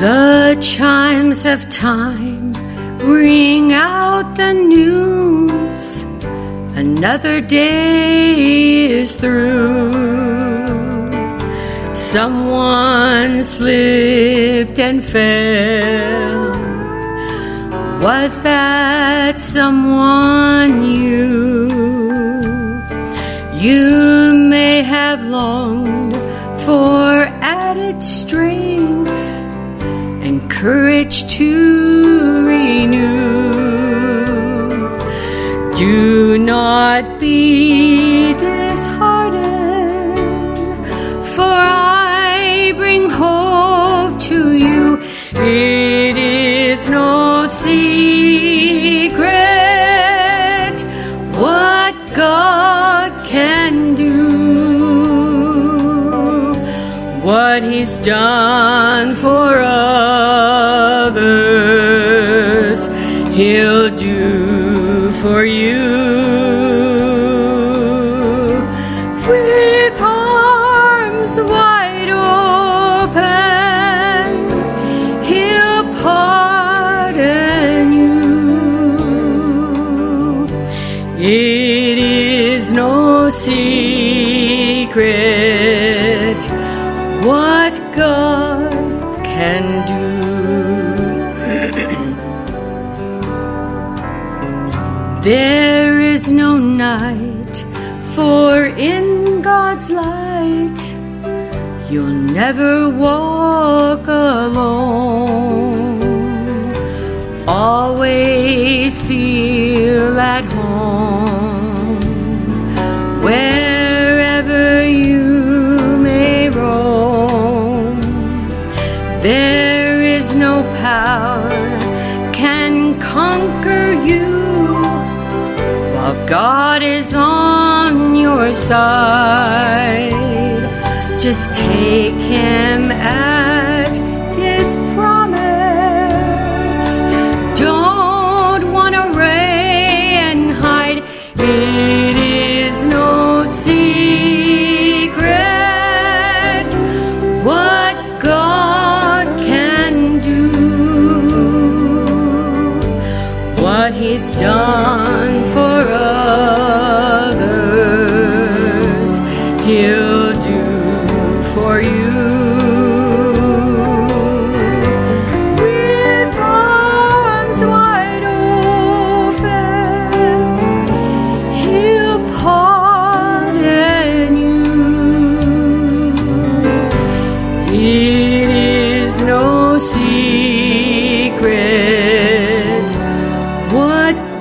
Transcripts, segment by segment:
The chimes of time ring out the news. Another day is through. Someone slipped and fell. Was that someone you? You may have longed courage to renew. Do not be disheartened, for I bring hope to you. It is no secret what God what He's done for others, He'll do for you. With arms wide open, He'll pardon you. It is no secret what God can do. there is no night, for in God's light you'll never walk alone. Always feel at home wherever power can conquer you while God is on your side. Just take Him at His promise. Don't to ray and hide. What He's done for others, He'll do for you. With arms wide open, He'll pardon you. It is no secret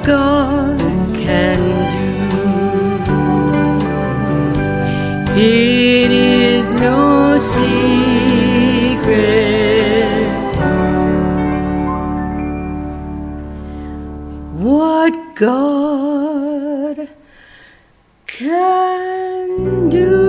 God can do. It is no secret what God can do.